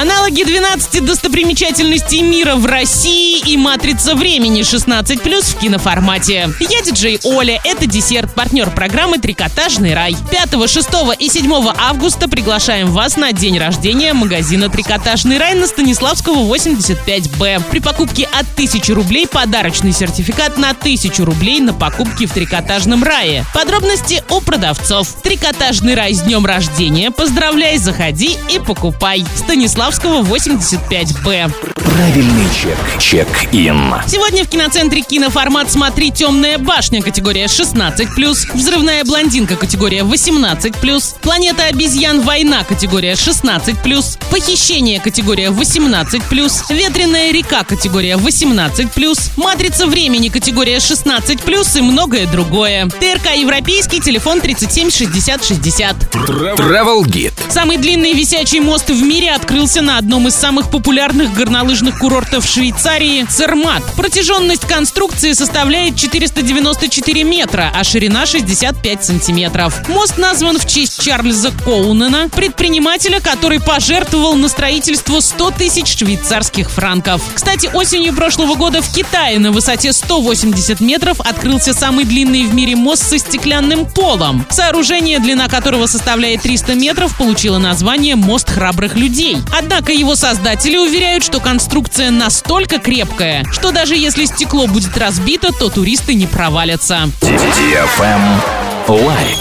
Аналоги 12 достопримечательностей мира в России и «Матрица времени» 16+, в киноформате. Я диджей Оля, это десерт, партнер программы «Трикотажный рай». 5, 6 и 7 августа приглашаем вас на день рождения магазина «Трикотажный рай» на Станиславского 85Б. При покупке от 1000 рублей подарочный сертификат на 1000 рублей на покупки в «Трикотажном рае». Подробности у продавцов. «Трикотажный рай» с днем рождения. Поздравляй, заходи и покупай. Станислав Станиславского, 85Б. Правильный чек. Чек-ин. Сегодня в киноцентре киноформат «Смотри, темная башня» категория 16+, «Взрывная блондинка» категория 18+, «Планета обезьян. Война» категория 16+, «Похищение» категория 18+, «Ветреная река» категория 18+, «Матрица времени» категория 16+, и многое другое. ТРК «Европейский», телефон 37 60 60. Travel Guide. Самый длинный висячий мост в мире открылся находился на одном из самых популярных горнолыжных курортов Швейцарии – Цермат. Протяженность конструкции составляет 494 метра, а ширина 65 сантиметров. Мост назван в честь Чарльза Коунена, предпринимателя, который пожертвовал на строительство 100 тысяч швейцарских франков. Кстати, осенью прошлого года в Китае на высоте 180 метров открылся самый длинный в мире мост со стеклянным полом. Сооружение, длина которого составляет 300 метров, получило название «Мост храбрых людей». Однако его создатели уверяют, что конструкция настолько крепкая, что даже если стекло будет разбито, то туристы не провалятся. Лайк.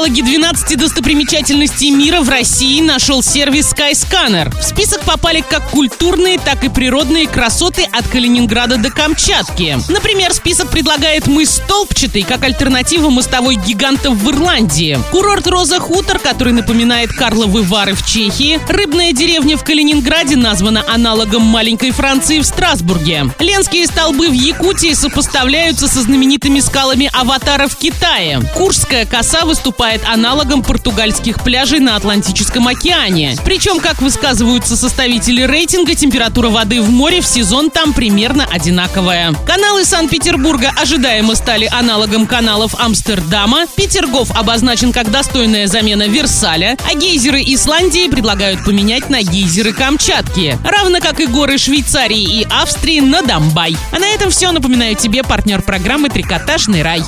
Аналоги 12 достопримечательностей мира в России нашел сервис Skyscanner. В список попали как культурные, так и природные красоты от Калининграда до Камчатки. Например, список предлагает мыс Столбчатый как альтернатива мостовой гигантов в Ирландии. Курорт Роза Хутор, который напоминает Карловы Вары в Чехии. Рыбная деревня в Калининграде названа аналогом маленькой Франции в Страсбурге. Ленские столбы в Якутии сопоставляются со знаменитыми скалами Аватара в Китае. Куршская коса выступает выступает аналогом португальских пляжей на Атлантическом океане. Причем, как высказываются составители рейтинга, температура воды в море в сезон там примерно одинаковая. Каналы Санкт-Петербурга ожидаемо стали аналогом каналов Амстердама, Петергоф обозначен как достойная замена Версаля, а гейзеры Исландии предлагают поменять на гейзеры Камчатки, равно как и горы Швейцарии и Австрии на Домбай. А на этом все. Напоминаю тебе партнер программы «Трикотажный рай».